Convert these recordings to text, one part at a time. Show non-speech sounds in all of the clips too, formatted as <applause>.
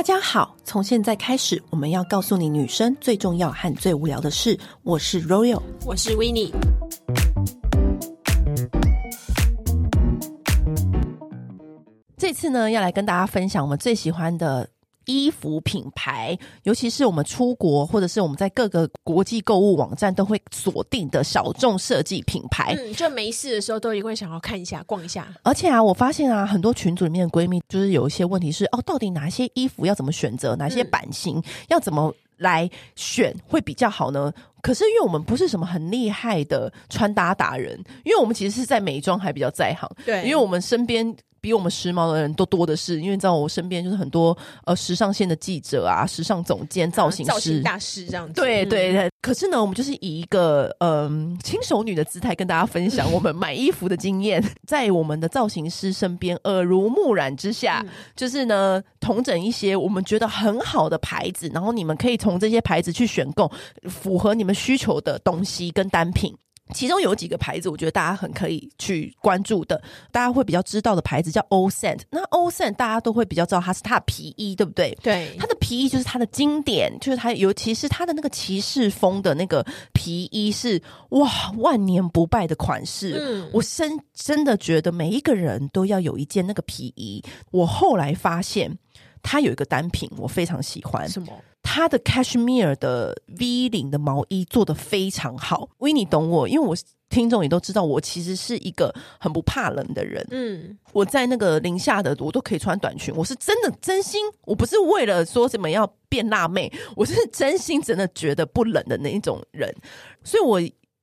大家好，从现在开始，我们要告诉你女生最重要和最无聊的事。我是 Royal，我是 Winnie。这次呢，要来跟大家分享我们最喜欢的。衣服品牌，尤其是我们出国或者是我们在各个国际购物网站都会锁定的小众设计品牌，嗯，就没事的时候都会想要看一下、逛一下。而且啊，我发现啊，很多群组里面的闺蜜就是有一些问题是哦，到底哪些衣服要怎么选择，哪些版型、嗯、要怎么来选会比较好呢？可是因为我们不是什么很厉害的穿搭达人，因为我们其实是在美妆还比较在行，对，因为我们身边。比我们时髦的人都多的是，因为你知道我身边就是很多呃时尚线的记者啊、时尚总监、造型师、啊、造型大师这样子。对对对。嗯、可是呢，我们就是以一个嗯轻、呃、熟女的姿态跟大家分享我们买衣服的经验，<laughs> 在我们的造型师身边耳濡目染之下，嗯、就是呢同整一些我们觉得很好的牌子，然后你们可以从这些牌子去选购符合你们需求的东西跟单品。其中有几个牌子，我觉得大家很可以去关注的，大家会比较知道的牌子叫 O Scent。那 O Scent 大家都会比较知道它是它的皮衣，对不对？对，它的皮衣就是它的经典，就是它尤其是它的那个骑士风的那个皮衣是哇万年不败的款式。嗯，我真真的觉得每一个人都要有一件那个皮衣。我后来发现它有一个单品，我非常喜欢。什么？它的 cashmere 的 V 领的毛衣做的非常好，Winnie 懂我，因为我听众也都知道，我其实是一个很不怕冷的人。嗯，我在那个零下的，我都可以穿短裙。我是真的真心，我不是为了说什么要变辣妹，我是真心真的觉得不冷的那一种人，所以我。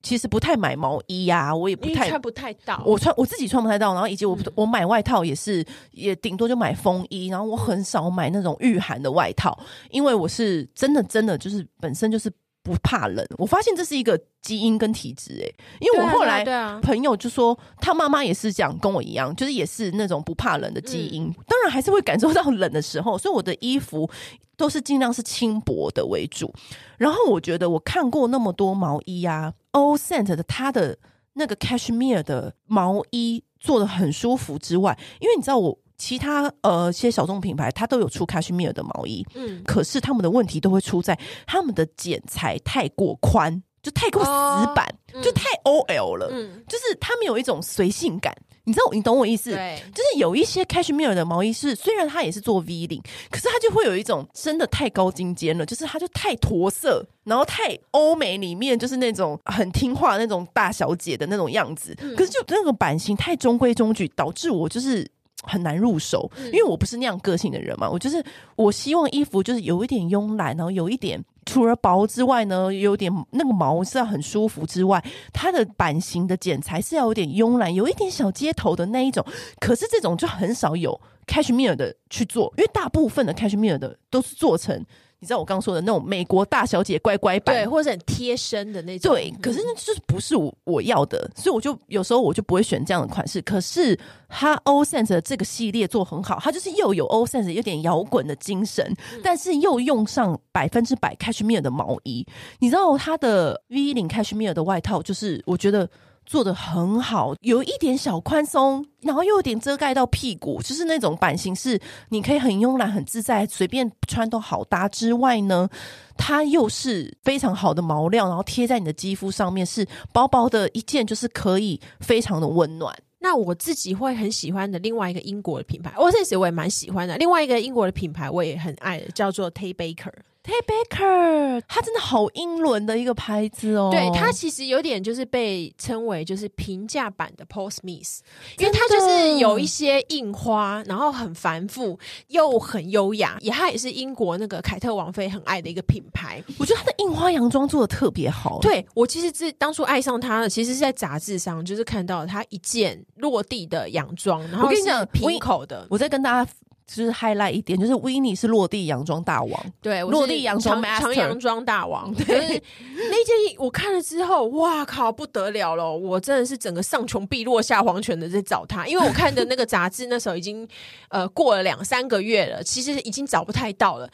其实不太买毛衣呀、啊，我也不太穿不太到。我穿我自己穿不太到，然后以及我、嗯、我买外套也是，也顶多就买风衣，然后我很少买那种御寒的外套，因为我是真的真的就是本身就是不怕冷。我发现这是一个基因跟体质诶、欸，因为我后来朋友就说他妈妈也是这样跟我一样，就是也是那种不怕冷的基因，嗯、当然还是会感受到冷的时候，所以我的衣服都是尽量是轻薄的为主。然后我觉得我看过那么多毛衣啊。O Scent 的它的那个 Cashmere 的毛衣做的很舒服之外，因为你知道我其他呃些小众品牌它都有出 Cashmere 的毛衣，嗯，可是他们的问题都会出在他们的剪裁太过宽，就太过死板，哦、就太 OL 了，嗯，就是他们有一种随性感。你知道，你懂我意思？对，就是有一些 cashmere 的毛衣是，虽然它也是做 V 领，可是它就会有一种真的太高精尖了，就是它就太驼色，然后太欧美里面就是那种很听话那种大小姐的那种样子，嗯、可是就那个版型太中规中矩，导致我就是很难入手，因为我不是那样个性的人嘛，我就是我希望衣服就是有一点慵懒，然后有一点。除了薄之外呢，有点那个毛是要很舒服之外，它的版型的剪裁是要有点慵懒，有一点小街头的那一种。可是这种就很少有 cashmere 的去做，因为大部分的 cashmere 的都是做成。你知道我刚刚说的那种美国大小姐乖乖版，对，或者很贴身的那种。对，可是那就是不是我我要的，所以我就有时候我就不会选这样的款式。可是它 O Sense 的这个系列做很好，它就是又有 O Sense 有点摇滚的精神，嗯、但是又用上百分之百 Cashmere 的毛衣。你知道它的 V 领 Cashmere 的外套，就是我觉得。做得很好，有一点小宽松，然后又有点遮盖到屁股，就是那种版型是你可以很慵懒、很自在，随便穿都好搭。之外呢，它又是非常好的毛料，然后贴在你的肌肤上面是薄薄的一件，就是可以非常的温暖。那我自己会很喜欢的另外一个英国的品牌，O Sense 我也蛮喜欢的。另外一个英国的品牌我也很爱，叫做 Ted Baker。Ted Baker，它真的好英伦的一个牌子哦。对，它其实有点就是被称为就是平价版的 Paul Smith，因为它就是有一些印花，然后很繁复又很优雅，也它也是英国那个凯特王妃很爱的一个品牌。我觉得它的印花洋装做的特别好。对，我其实是当初爱上它的，其实是在杂志上就是看到它一件落地的洋装，然后我跟你讲平口的，我在跟大家。就是 highlight 一点，就是 Winnie 是落地洋装大王，对，落地洋装长，长洋装大王。<laughs> 对，那件衣我看了之后，哇靠，不得了了！我真的是整个上穷碧落下黄泉的在找他，因为我看的那个杂志那时候已经呃过了两三个月了，其实已经找不太到了。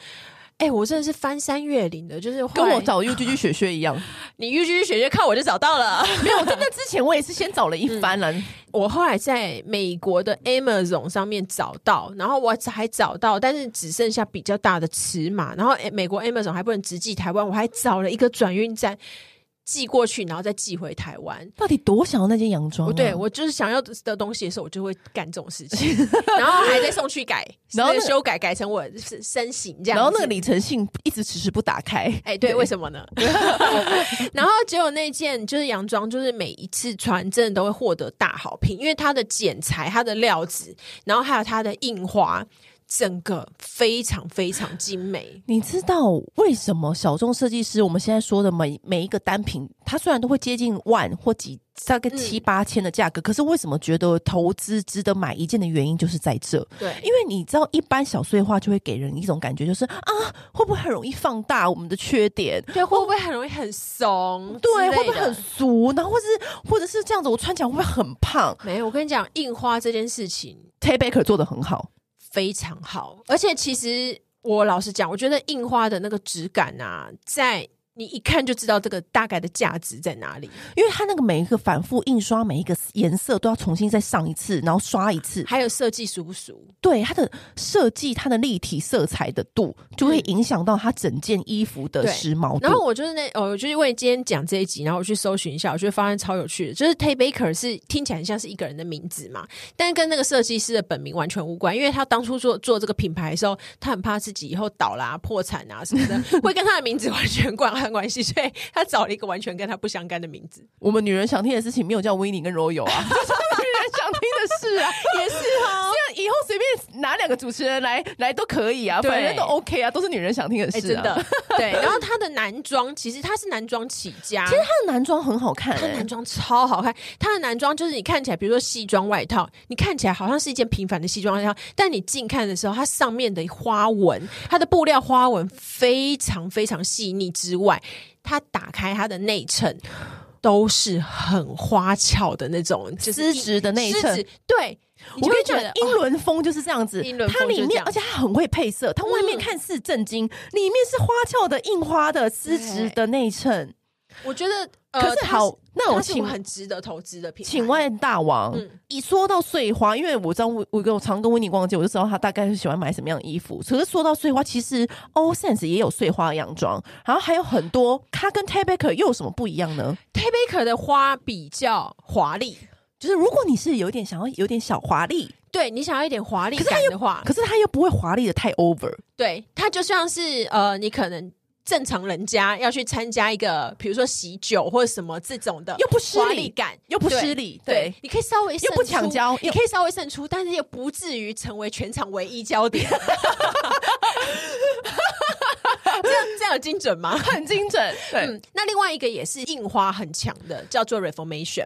哎、欸，我真的是翻山越岭的，就是跟我找 UGG 雪雪一样。你 UGG 雪雪看我就找到了，没有，在那之前我也是先找了一番了、嗯。我后来在美国的 Amazon 上面找到，然后我还找到，但是只剩下比较大的尺码。然后美国 Amazon 还不能直寄台湾，我还找了一个转运站。寄过去，然后再寄回台湾。到底多想要那件洋装、啊？对，我就是想要的东西的时候，我就会干这种事情，<laughs> 然后还在送去改，然后修改改成我身形这样。然后那个里程信一直迟迟不打开。哎，对，对为什么呢？<laughs> 然后结果那件就是洋装，就是每一次穿真的都会获得大好评，因为它的剪裁、它的料子，然后还有它的印花。整个非常非常精美，你知道为什么小众设计师我们现在说的每每一个单品，它虽然都会接近万或几大概七八千的价格，嗯，可是为什么觉得投资值得买一件的原因就是在这。对，因为你知道，一般小碎花就会给人一种感觉，就是啊，会不会很容易放大我们的缺点？对，会不会很容易很怂？对，会不会很俗？然后或是或者是这样子，我穿起来会不会很胖？没有，我跟你讲，印花这件事情 Tay Baker 做的很好。非常好，而且其实我老实讲，我觉得印花的那个质感啊，在。你一看就知道这个大概的价值在哪里，因为它那个每一个反复印刷，每一个颜色都要重新再上一次，然后刷一次，还有设计熟不熟？对，它的设计，它的立体色彩的度，就会影响到它整件衣服的时髦度。然后我就是那，哦，我就是为今天讲这一集，然后我去搜寻一下，我觉得发现超有趣的，就是 Tay Baker 是听起来很像是一个人的名字嘛，但跟那个设计师的本名完全无关，因为他当初做做这个品牌的时候，他很怕自己以后倒啦、啊、破产啊什么的，<laughs> 会跟他的名字完全挂。关系，所以他找了一个完全跟他不相干的名字。我们女人想听的事情没有叫 Winnie 跟 Royal 啊，<laughs> 女人想听的事啊，<laughs> 也是哈。<laughs> 以后随便拿两个主持人来来都可以啊，反正都 OK 啊，都是女人想听的事、啊欸。真的，<laughs> 对。然后他的男装其实他是男装起家，其实他的男装很好看、欸，他的男装超好看。他的男装就是你看起来，比如说西装外套，你看起来好像是一件平凡的西装外套，但你近看的时候，它上面的花纹，它的布料花纹非常非常细腻之外。它打开它的内衬，都是很花俏的那种丝质的内衬。对，我跟你讲，英伦风就是这样子。它里面，而且它很会配色。它外面看似正经，里面是花俏的印花的丝质的内衬。我觉得。可是好，呃、那我请很值得投资的品牌。请问大王，嗯、一说到碎花，因为我知道我我跟我常跟温妮逛街，我就知道他大概是喜欢买什么样的衣服。可是说到碎花，其实 All Sense 也有碎花洋装，然后还有很多。它跟 Ted Baker 又有什么不一样呢？Ted Baker 的花比较华丽，就是如果你是有点想要有点小华丽，对你想要一点华丽感的话，可是它又，又不会华丽的太 over。对，它就像是呃，你可能。正常人家要去参加一个，比如说喜酒或者什么这种的，又不失礼感，又不失礼，对，你可以稍微又不抢焦，你可以稍微胜出，但是又不至于成为全场唯一焦点。<laughs> 这样这样有精准吗？很精准。对，嗯，那另外一个也是印花很强的，叫做 Reformation。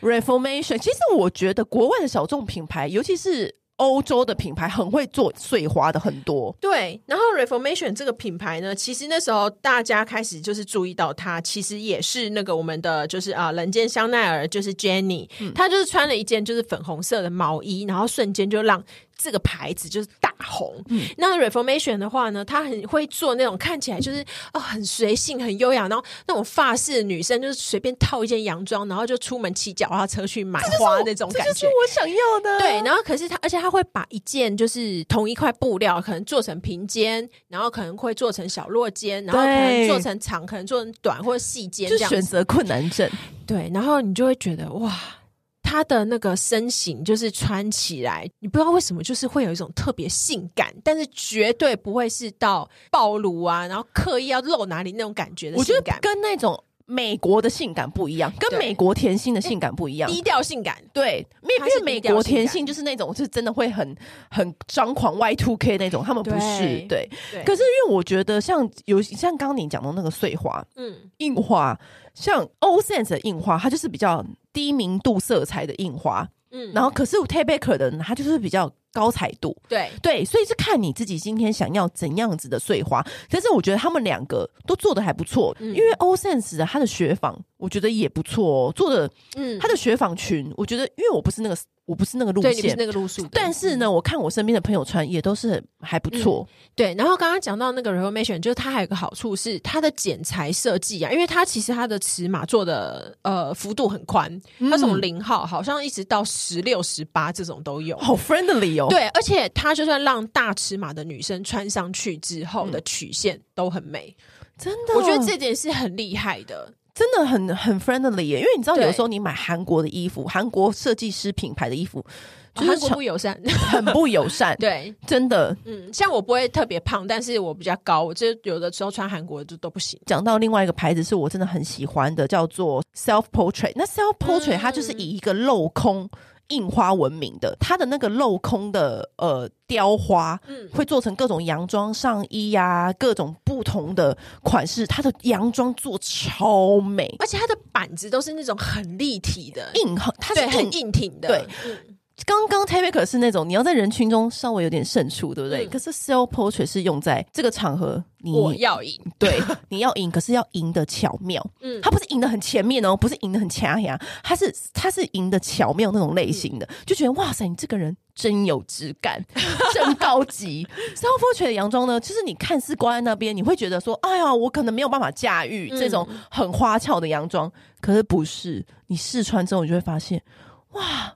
Reformation，其实我觉得国外的小众品牌，尤其是。欧洲的品牌很会做碎花的很多，对。然后 Reformation 这个品牌呢，其实那时候大家开始就是注意到它，其实也是那个我们的就是啊，人间香奈儿就是 Jenny，她、嗯、就是穿了一件就是粉红色的毛衣，然后瞬间就让。这个牌子就是大红。嗯，那 Reformation 的话呢，他很会做那种看起来就是哦很随性、很优雅，然后那种发式女生就是随便套一件洋装，然后就出门骑脚踏车去买花那种感觉，这就是我想要的。对，然后可是他，而且他会把一件就是同一块布料，可能做成平肩，然后可能会做成小落肩，然后可能做成长，可能做成短或者细肩，这样选择困难症。对，然后你就会觉得哇。他的那个身形就是穿起来，你不知道为什么，就是会有一种特别性感，但是绝对不会是到暴露啊，然后刻意要露哪里那种感觉的性感。我觉得跟那种美国的性感不一样，跟美国甜心的性感不一样，低调性感。对，因为美国甜心就是那种就是真的会很很张狂 Y two K 那种，他们不是对，对，可是因为我觉得像有像刚刚你讲的那个碎花，嗯，印花，像 All Sense 的印花，它就是比较。低明度色彩的印花，嗯，然后可是 Ted Baker 的它就是比较高彩度，对。对，所以是看你自己今天想要怎样子的碎花。但是我觉得他们两个都做的还不错，嗯，因为 All Sense 的它的雪纺，我觉得也不错哦，做的，嗯，它的雪纺裙，我觉得因为我不是那个我不是那个路线，那个路数。但是呢，我看我身边的朋友穿也都是还不错。嗯。对，然后刚刚讲到那个 Reformation，就是它还有个好处是它的剪裁设计啊，因为它其实它的尺码做的呃幅度很宽，它从零号好像一直到十六、十八这种都有，好 friendly 哦。对，而且它就算让大尺码的女生穿上去之后的曲线都很美，真的，我觉得这点是很厉害的。真的很很 friendly 耶，因为你知道，有时候你买韩国的衣服，韩国设计师品牌的衣服，就是、不友善，很不友善。<laughs> 对，真的，嗯，像我不会特别胖，但是我比较高，我就有的时候穿韩国就都不行。讲到另外一个牌子，是我真的很喜欢的，叫做 Self Portrait。那 Self Portrait 它就是以一个镂空。印花闻名的，它的那个镂空的呃雕花，嗯，会做成各种洋装上衣呀、啊，各种不同的款式。它的洋装做超美，而且它的板子都是那种很立体的，硬，它是很硬挺的，对。嗯刚刚 Taylor 是那种你要在人群中稍微有点胜出，对不对？嗯、可是 Self Portrait 是用在这个场合，你我要赢，<laughs> 对，你要赢，可是要赢得巧妙。嗯，他不是赢得很前面哦，不是赢得很掐呀，他是他是赢得巧妙那种类型的，嗯、就觉得哇塞，你这个人真有质感，<laughs> 真高级。Self Portrait 的洋装呢，就是你看似挂在那边，你会觉得说，哎呀，我可能没有办法驾驭这种很花俏的洋装，嗯、可是不是，你试穿之后，你就会发现，哇。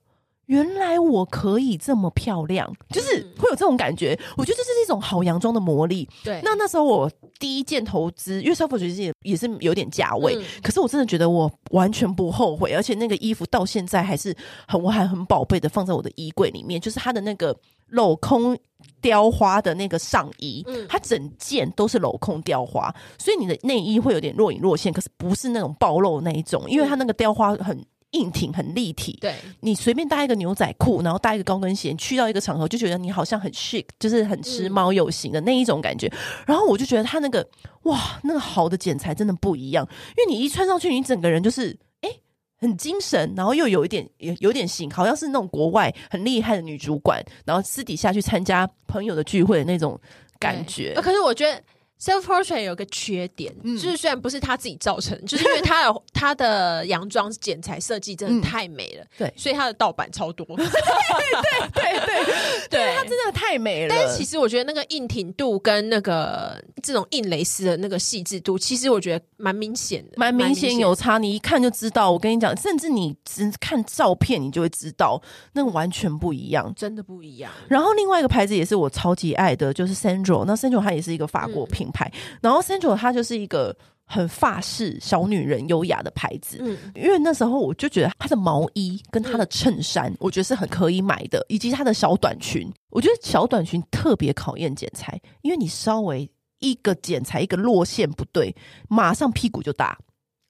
原来我可以这么漂亮，就是会有这种感觉。我觉得这是一种好洋装的魔力。对，那那时候我第一件投资，因为 Self Portrait 也也是有点价位，嗯，可是我真的觉得我完全不后悔，而且那个衣服到现在还是很我还很宝贝的放在我的衣柜里面。就是它的那个镂空雕花的那个上衣，嗯，它整件都是镂空雕花，所以你的内衣会有点若隐若现，可是不是那种暴露的那一种，因为它那个雕花很。硬挺很立体，对，你随便搭一个牛仔裤，然后搭一个高跟鞋，去到一个场合就觉得你好像很 chic，就是很时髦有型的那一种感觉。嗯、然后我就觉得他那个哇，那个好的剪裁真的不一样，因为你一穿上去，你整个人就是哎、欸、很精神，然后又有一点有有点型，好像是那种国外很厉害的女主管，然后私底下去参加朋友的聚会的那种感觉。可是我觉得。Self Portrait 有个缺点，嗯、就是虽然不是他自己造成，<laughs> 就是因为他的他的洋装剪裁设计真的太美了，嗯、对，所以他的盗版超多。对对对对对，他真的太美了。但是其实我觉得那个硬挺度跟那个这种硬蕾丝的那个细致度，其实我觉得蛮明显的，蛮明显有差，你一看就知道。我跟你讲，甚至你只看照片，你就会知道，那个完全不一样，真的不一样。然后另外一个牌子也是我超级爱的，就是 Sandro。那 Sandro 它也是一个法国品牌。牌，然后 Sandro 它就是一个很法式小女人优雅的牌子，嗯，因为那时候我就觉得它的毛衣跟它的衬衫，我觉得是很可以买的，以及它的小短裙，我觉得小短裙特别考验剪裁，因为你稍微一个剪裁一个落线不对，马上屁股就大。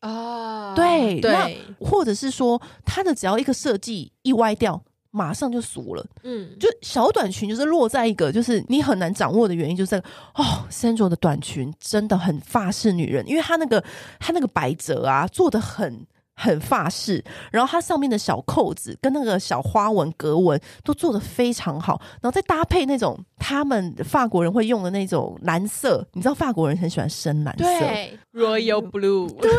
啊，对对，那或者是说它的只要一个设计一歪掉。马上就俗了，嗯，就小短裙就是落在一个就是你很难掌握的原因，就是这个哦，Sandro 的短裙真的很法式女人，因为她那个她那个百褶啊做的很。很法式，然后它上面的小扣子跟那个小花纹格纹都做的非常好，然后再搭配那种他们法国人会用的那种蓝色，你知道法国人很喜欢深蓝色，对，Royal Blue，对，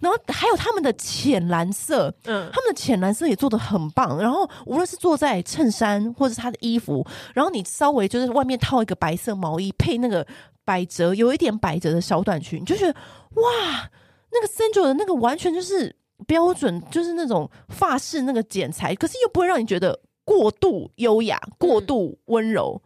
然后还有他们的浅蓝色，嗯，他们的浅蓝色也做的很棒，然后无论是坐在衬衫或者是他的衣服，然后你稍微就是外面套一个白色毛衣，配那个百褶有一点百褶的小短裙，你就觉得哇，那个 Sandro 的那个完全就是。标准就是那种发饰那个剪裁，可是又不会让你觉得过度优雅、过度温柔。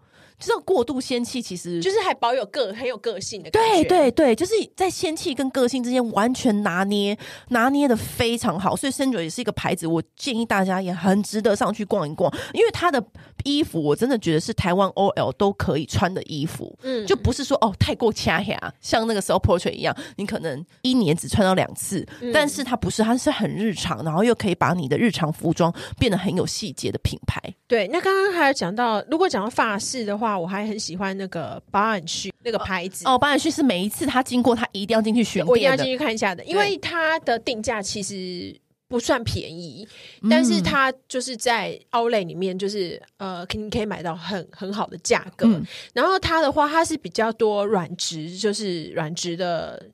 这种过度仙气，其实就是还保有个很有个性的感觉。对对对，就是在仙气跟个性之间完全拿捏，拿捏的非常好。所以 Sandro 也是一个牌子，我建议大家也很值得上去逛一逛，因为它的衣服我真的觉得是台湾 OL 都可以穿的衣服。嗯，就不是说哦太过掐牙，像那个 Self Portrait 一样，你可能一年只穿到两次。嗯，但是它不是，它是很日常，然后又可以把你的日常服装变得很有细节的品牌。对，那刚刚还有讲到，如果讲到发饰的话。我还很喜欢那个宝雅绪那个牌子哦，宝雅绪是每一次他经过，他一定要进去选，我一定要进去看一下的，因为它的定价其实不算便宜，嗯、但是它就是在 Outlet 里面，就是呃，肯定可以买到很很好的价格。嗯、然后它的话，它是比较多软质，就是软质的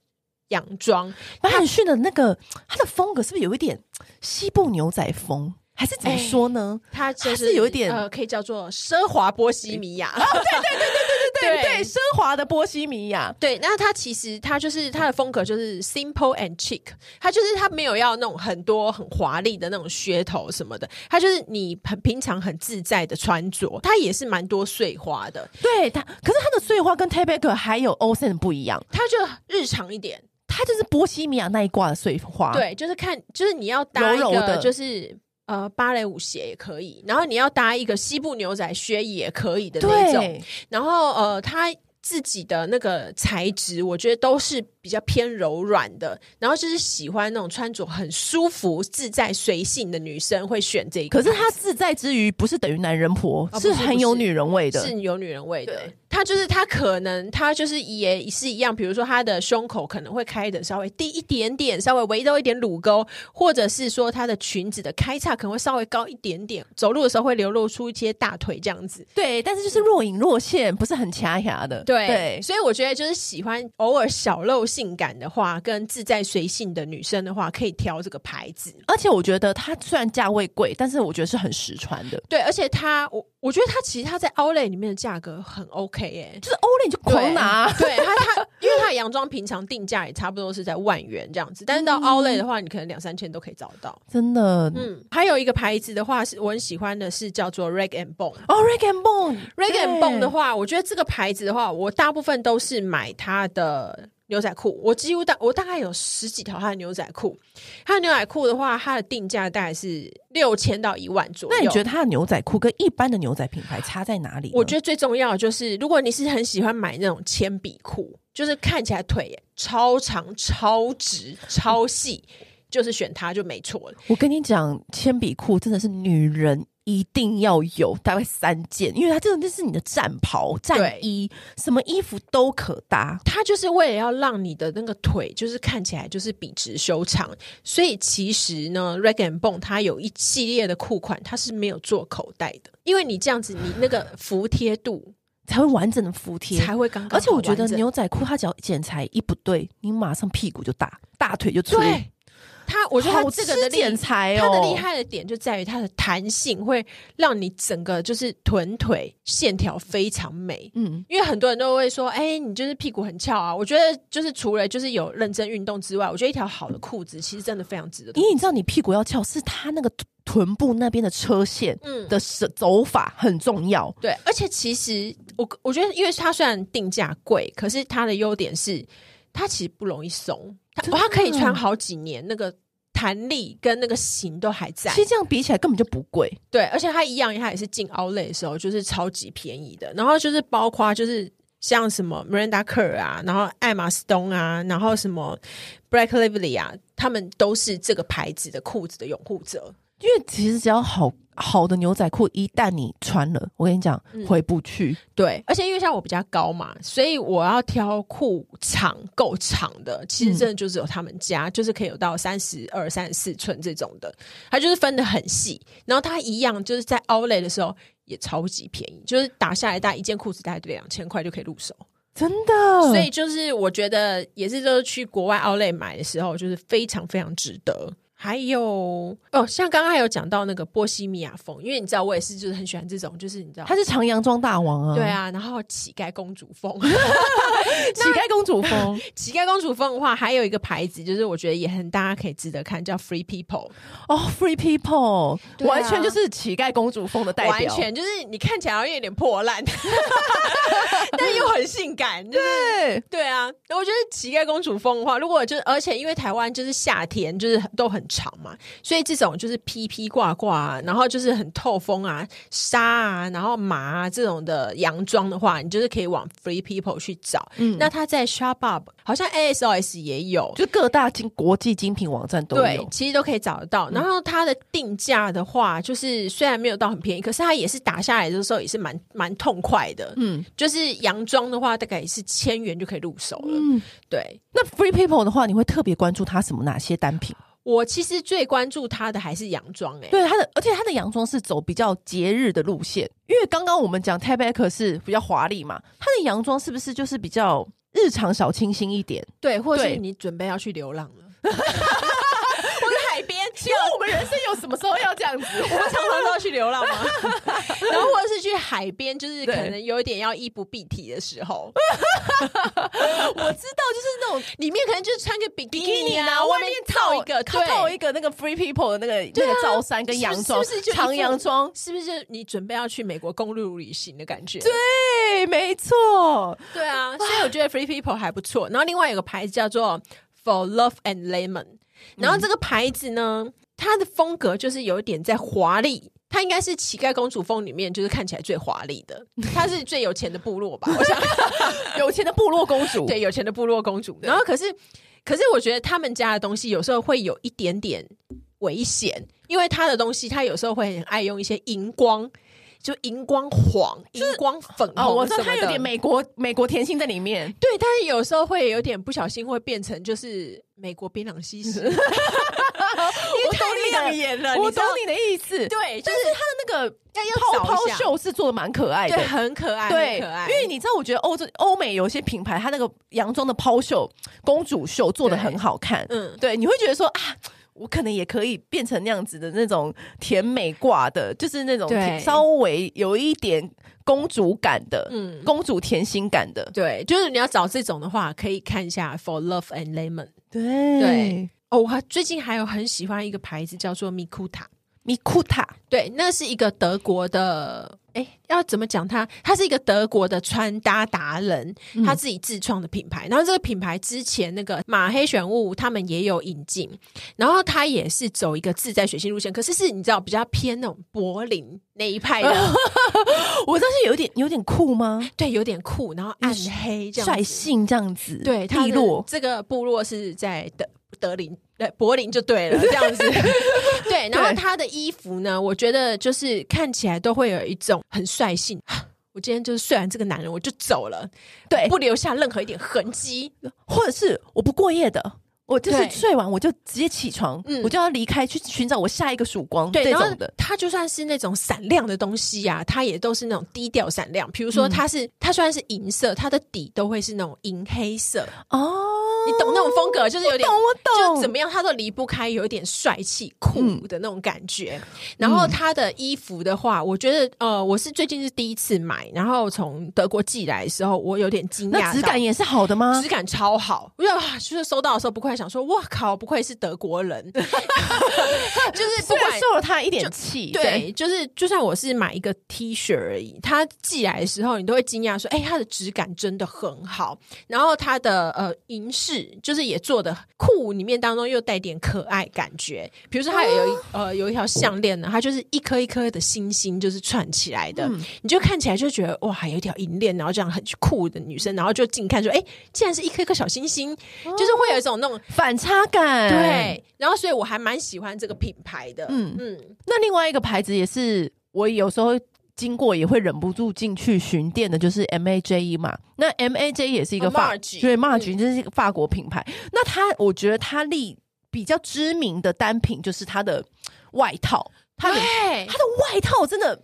洋装。宝雅绪的那个它的风格是不是有一点西部牛仔风？还是怎么说呢？它就是是有一点呃，可以叫做奢华波西米亚。<laughs> 哦，对对对对对对对对，奢华的波西米亚。对，那它其实它就是它的风格就是 simple and chic，它就是它没有要那种很多很华丽的那种噱头什么的，它就是你很平常很自在的穿着，它也是蛮多碎花的。对它，可是它的碎花跟 Ted Baker 还有 o c e n 不一样，它就日常一点，它就是波西米亚那一挂的碎花。对，就是看就是你要搭一个柔柔的就是。呃，芭蕾舞鞋也可以，然后你要搭一个西部牛仔靴也可以的那种，然后呃，它自己的那个材质，我觉得都是比较偏柔软的，然后就是喜欢那种穿着很舒服、自在、随性的女生会选这个。可是它自在之余，不是等于男人婆，哦、是很有女人味的，是有女人味的。他就是他，可能他就是也是一样，比如说他的胸口可能会开的稍微低一点点，稍微围到一点乳沟，或者是说他的裙子的开叉可能会稍微高一点点，走路的时候会流露出一些大腿这样子。对，但是就是若隐若现，不是很卡牙的。对，对，所以我觉得就是喜欢偶尔小露性感的话，跟自在随性的女生的话，可以挑这个牌子。而且我觉得它虽然价位贵，但是我觉得是很实穿的。对，而且它我我觉得它其实它在 Outlet 里面的价格很 OK 哎、欸，就是你就狂拿。<laughs> 对，对它它，因为它的洋装平常定价也差不多是在万元这样子，但是到 Outlet 的话，你可能两三千都可以找到。真的，嗯，还有一个牌子的话是我很喜欢的，是叫做 Reg and Bone。哦，Reg and Bone，Reg and Bone 的话，我觉得这个牌子的话，我大部分都是买它的牛仔裤。我几乎大我大概有十几条它的牛仔裤。它的牛仔裤的话，它的定价大概是六千到一万左右。那你觉得它的牛仔裤跟一般的牛仔品牌差在哪里？我觉得最重要的就是，如果你是很喜欢买那种铅笔裤，就是看起来腿超长、超直、超细，就是选它就没错了。我跟你讲，铅笔裤真的是女人一定要有，大概三件，因为它真的就是你的战袍、战衣，什么衣服都可搭。它就是为了要让你的那个腿就是看起来就是笔直修长，所以其实呢，Rag and Bone 它有一系列的裤款，它是没有做口袋的，因为你这样子，你那个服帖度才会完整的服帖，才会刚刚。而且我觉得牛仔裤它只要剪裁一不对，你马上屁股就大，大腿就粗。对。它，我觉得它这个的剪裁哦，它的厉害的点就在于它的弹性，会让你整个就是臀腿线条非常美。嗯，因为很多人都会说，哎、欸，你就是屁股很翘啊。我觉得就是除了就是有认真运动之外，我觉得一条好的裤子其实真的非常值得。因为你知道，你屁股要翘，是它那个臀部那边的车线的走法很重要。嗯、对，而且其实我我觉得，因为它虽然定价贵，可是它的优点是它其实不容易松。它它可以穿好几年，那个弹力跟那个型都还在。其实这样比起来根本就不贵，对，而且它一样，它也是进 Outlet 的时候就是超级便宜的。然后就是包括就是像什么 Miranda Kerr 啊，然后艾玛斯东啊，然后什么 Blake Lively 啊，他们都是这个牌子的裤子的拥护者。因为其实只要好好的牛仔裤，一旦你穿了，我跟你讲，嗯、回不去。对，而且因为像我比较高嘛，所以我要挑裤长够长的，其实真的就只有他们家，嗯、就是可以有到三十二、三十四寸这种的，它就是分的很细。然后它一样就是在 Outlet 的时候也超级便宜，就是打下来大概一件裤子大概两千块就可以入手，真的。所以就是我觉得也是，就是去国外 Outlet 买的时候，就是非常非常值得。还有哦，像刚刚还有讲到那个波西米亚风，因为你知道我也是，就是很喜欢这种，就是你知道他是长洋装大王啊，对啊，然后乞丐公主风，<laughs> <laughs> 乞丐公主风，<laughs> 乞丐公主风的话，还有一个牌子，就是我觉得也很大家可以值得看，叫 Free People 哦，Free People，啊、完全就是乞丐公主风的代表，完全就是你看起来好像有点破烂，但又很性感，就是、对。对啊，我觉得乞丐公主风的话，如果就是而且因为台湾就是夏天就是都很。长嘛，所以这种就是披披挂挂，然后就是很透风啊，纱啊，然后麻啊这种的洋装的话，你就是可以往 Free People 去找。嗯，那它在 Shopbop 好像 ASOS 也有，就各大精国际精品网站都有，对，其实都可以找得到。然后它的定价的话，就是虽然没有到很便宜，可是它也是打下来的时候也是蛮蛮痛快的。嗯，就是洋装的话，大概也是千元就可以入手了。嗯，对。那 Free People 的话，你会特别关注它什么哪些单品？我其实最关注他的还是洋装，哎，对他的，而且他的洋装是走比较节日的路线，因为刚刚我们讲 Baker 是比较华丽嘛，他的洋装是不是就是比较日常小清新一点？对，或者是你准备要去流浪了，<laughs> 有什么时候要这样子？我们常常都要去流浪吗？<laughs> 然后或者是去海边，就是可能有一点要衣不蔽体的时候。<laughs> 我知道，就是那种里面可能就是穿个比基尼啊，外面套一个，套一个那个 Free People 的那个那个罩衫跟洋装，是不是长洋装？是不是就你准备要去美国公路旅行的感觉？对，没错，对啊。所以我觉得 Free People 还不错。然后另外有个牌子叫做 For Love and Lemon，然后这个牌子呢，它的风格就是有一点在华丽。她应该是乞丐公主风里面就是看起来最华丽的，<laughs> 她是最有钱的部落吧？<laughs> 我想有钱的部落公主，对，有钱的部落公主。然后可是，可是我觉得他们家的东西有时候会有一点点危险，因为他的东西他有时候会很爱用一些荧光。就荧光黄、荧光粉哦，我知道它有点美国美国甜心在里面。对，但是有时候会有点不小心会变成就是美国槟榔西施，因为太亮眼了。我懂你的意思，对，就是它的那个泡泡袖是做的蛮可爱的，对，很可爱，对，很可爱。因为你知道，我觉得欧洲欧美有些品牌，它那个洋装的抛袖、公主袖做的很好看，嗯，对，你会觉得说啊。我可能也可以变成那样子的那种甜美挂的，就是那种稍微有一点公主感的，嗯，公主甜心感的。对，就是你要找这种的话，可以看一下 For Love and Lemon。对对，哦，我还最近还有很喜欢一个牌子叫做 Mikuta。Mikuta，对，那是一个德国的。哎，要怎么讲他？他是一个德国的穿搭达人，嗯、他自己自创的品牌。然后这个品牌之前那个马黑选物他们也有引进，然后他也是走一个自在水性路线，可是是你知道比较偏那种柏林那一派的。<laughs> 我知道是有点有点酷吗？对，有点酷，然后暗黑这样率性这样子。对，利落。这个部落是在德德林。对，柏林就对了，这样子。<laughs> 对，然后他的衣服呢，我觉得就是看起来都会有一种很率性。我今天就是睡完这个男人，我就走了，对，不留下任何一点痕迹，或者是我不过夜的。我就是睡完我就直接起床，嗯，我就要离开去寻找我下一个曙光。对，这种的，它就算是那种闪亮的东西呀，它也都是那种低调闪亮。比如说，它是它虽然是银色，它的底都会是那种银黑色。哦，你懂那种风格，就是有点，我懂，就怎么样，它都离不开有一点帅气酷的那种感觉。然后它的衣服的话，我觉得呃，我是最近是第一次买，然后从德国寄来的时候，我有点惊讶。那质感也是好的吗？质感超好，因为就是收到的时候不快。想说，哇靠！不愧是德国人，<laughs> 就是不管受了他一点气，对，就是就算我是买一个 T 恤而已，他寄来的时候，你都会惊讶说，哎、欸，它的质感真的很好。然后它的呃银饰，就是也做的酷，里面当中又带点可爱感觉。比如说，它有一呃有一条项链呢，它就是一颗一颗的星星，就是串起来的，嗯、你就看起来就觉得哇，有一条银链，然后这样很酷的女生，然后就近看说，哎、欸，竟然是一颗一颗小星星，就是会有一种那种。反差感，对，然后所以我还蛮喜欢这个品牌的，嗯嗯。那另外一个牌子也是我有时候经过也会忍不住进去巡店的，就是 M A J E 嘛。那 M A J E 也是一个法，对，Marge 这是一个法国品牌。那它，我觉得它立比较知名的单品就是它的外套，它的它的外套真的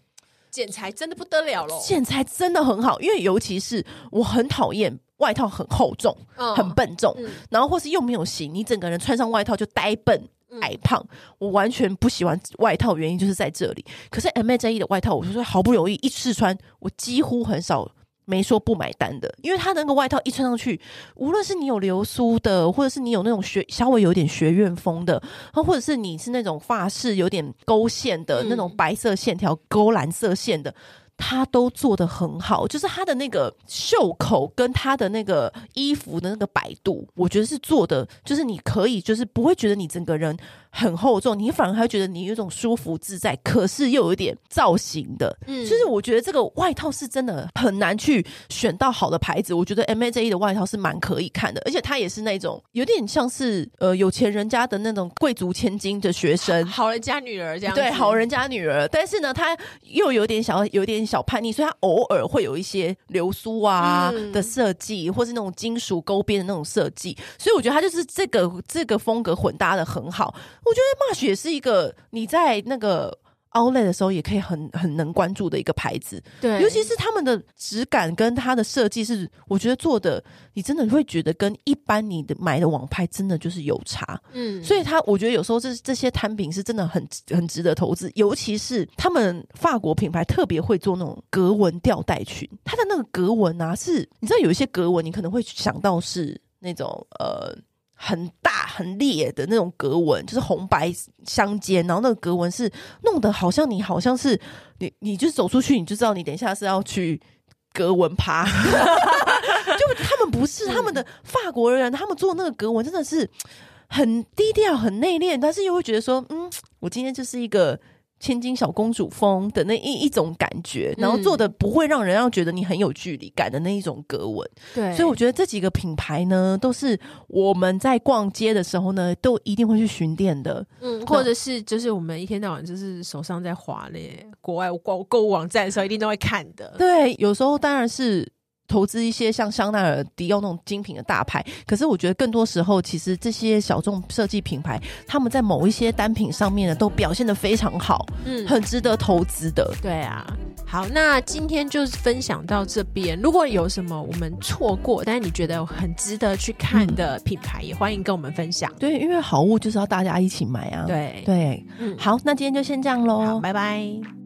剪裁真的不得了咯，剪裁真的很好，因为尤其是我很讨厌。外套很厚重，哦、很笨重，嗯、然后或是又没有型，你整个人穿上外套就呆笨、嗯、矮胖。我完全不喜欢外套，原因就是在这里。可是 M A J E 的外套，我就说好不容易一试穿，我几乎很少没说不买单的，因为它那个外套一穿上去，无论是你有流苏的，或者是你有那种学稍微有点学院风的，或者是你是那种发饰有点勾线的、嗯、那种白色线条勾蓝色线的。他都做得很好，就是他的那个袖口跟他的那个衣服的那个摆度，我觉得是做的，就是你可以，就是不会觉得你整个人很厚重，你反而还觉得你有一种舒服自在，可是又有一点造型的。嗯，就是我觉得这个外套是真的很难去选到好的牌子。我觉得 M A J E 的外套是蛮可以看的，而且它也是那种有点像是呃有钱人家的那种贵族千金的学生，好人家女儿这样。对，好人家女儿，但是呢，她又有点小，有点。小叛逆，所以她偶尔会有一些流苏啊的设计，嗯、或是那种金属勾边的那种设计，所以我觉得他就是这个这个风格混搭的很好。我觉得 Marge 也是一个你在那个 outlet 的时候，也可以很很能关注的一个牌子。对，尤其是他们的质感跟它的设计是，我觉得做的，你真的会觉得跟一般你的买的网拍真的就是有差。嗯，所以他我觉得有时候这这些摊品是真的很很值得投资，尤其是他们法国品牌特别会做那种格纹吊带裙，它的那个格纹啊，是你知道有一些格纹，你可能会想到是那种呃。很大很烈的那种格纹，就是红白相间，然后那个格纹是弄得好像你好像是你，你就走出去，你就知道你等一下是要去格纹趴。<laughs> 就他们不是他们的法国人，他们做那个格纹真的是很低调、很内敛，但是又会觉得说，嗯，我今天就是一个。千金小公主风的那一一种感觉，然后做的不会让人要觉得你很有距离感的那一种格纹，对，所以我觉得这几个品牌呢，都是我们在逛街的时候呢，都一定会去巡店的，嗯，或者是就是我们一天到晚就是手上在滑嘞，国外购购物网站的时候一定都会看的，对，有时候当然是。投资一些像香奈儿、迪奥那种精品的大牌，可是我觉得更多时候，其实这些小众设计品牌，他们在某一些单品上面呢，都表现的非常好，嗯，很值得投资的。对啊，好，那今天就分享到这边。如果有什么我们错过，但是你觉得很值得去看的品牌，嗯、也欢迎跟我们分享。对，因为好物就是要大家一起买啊。对对，嗯，好，那今天就先这样喽，拜拜。